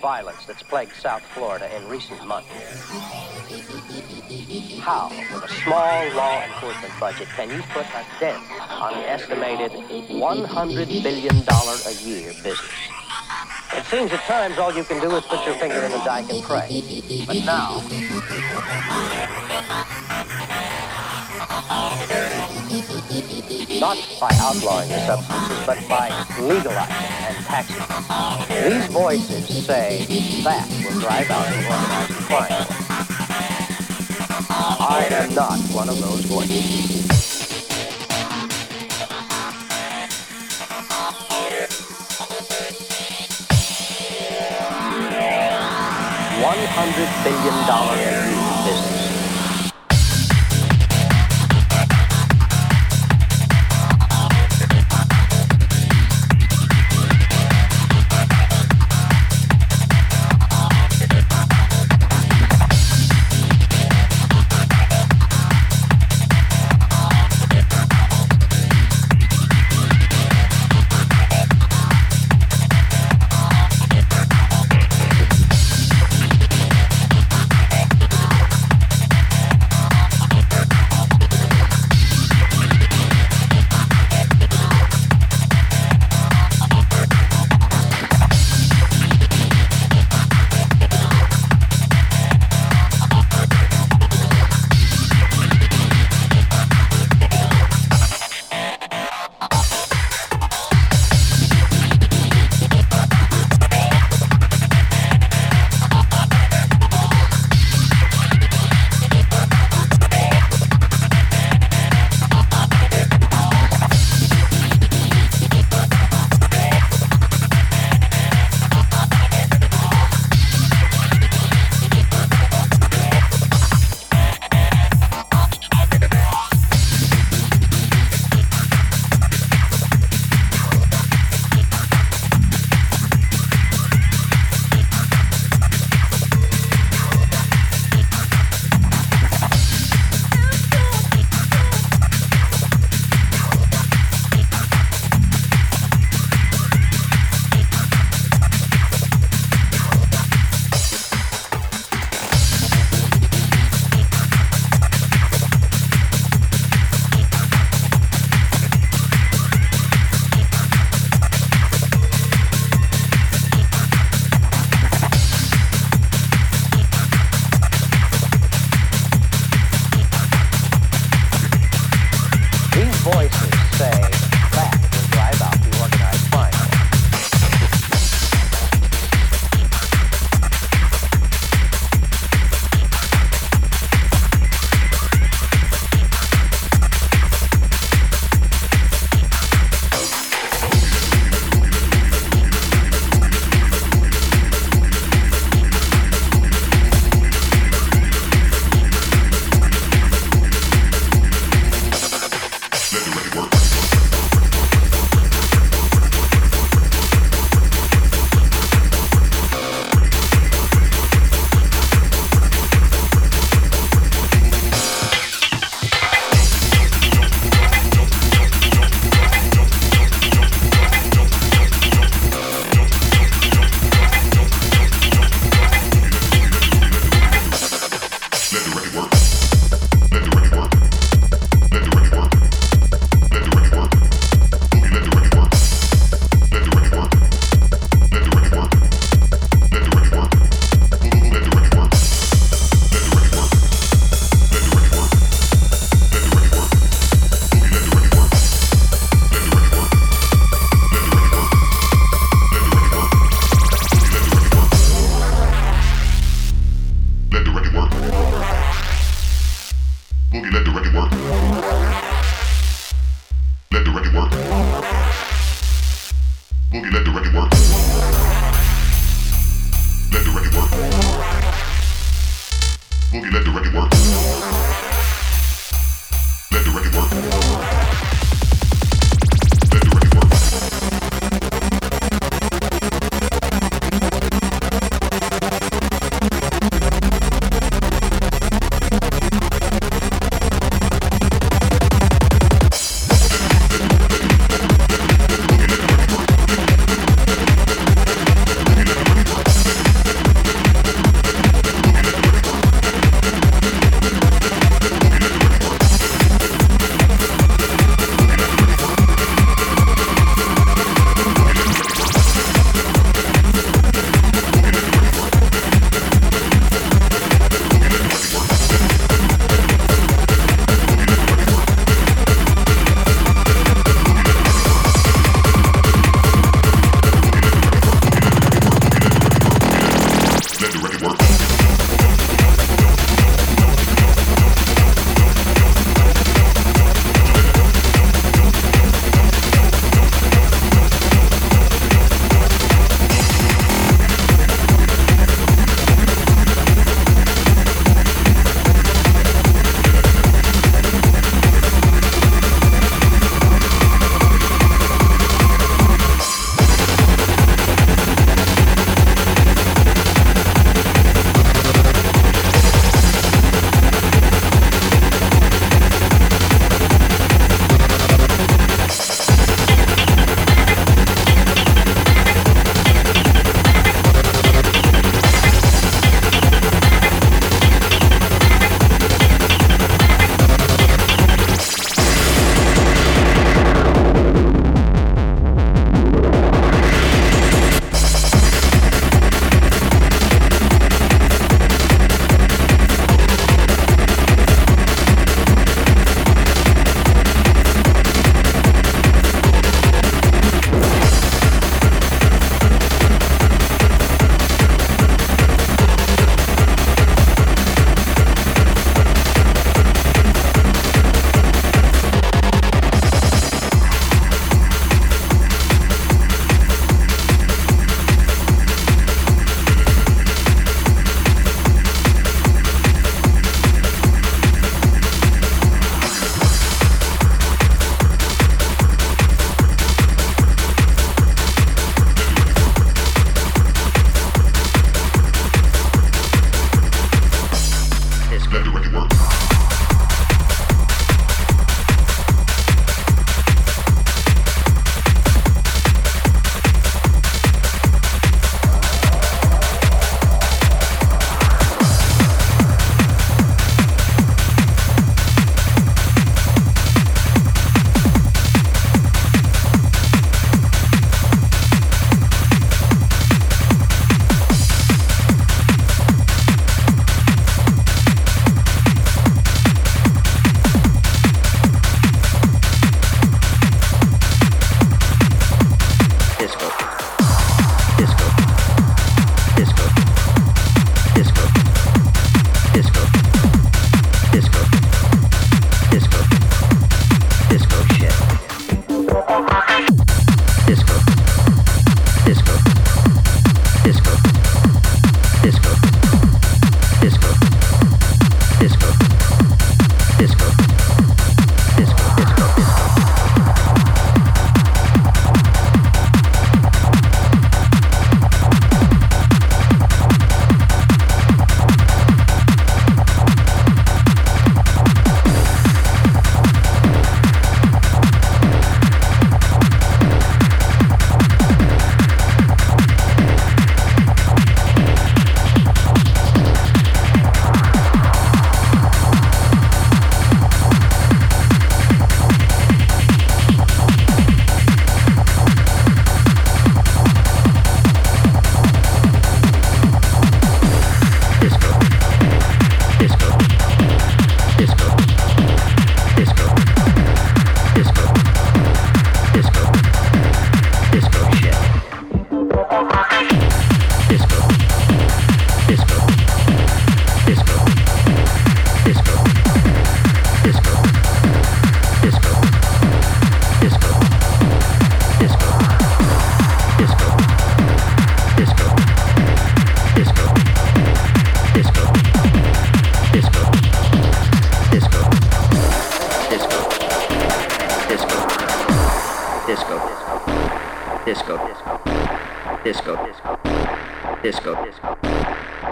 violence that's plagued South Florida in recent months. How, with a small law enforcement budget, can you put a dent on an estimated $100 billion a year business? It seems at times all you can do is put your finger in the dike and pray. But now... Not by outlawing the substances, but by legalizing and taxing them. These voices say that will drive out the organized crime. I am not one of those voices. One hundred billion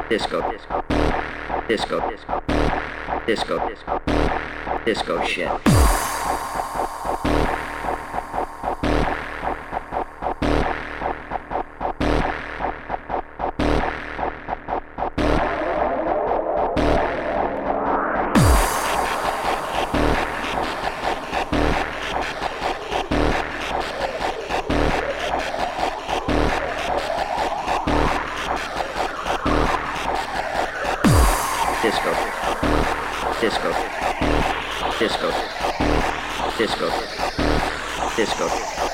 disco, disco, disco, disco, disco, disco, disco shit. conciertos.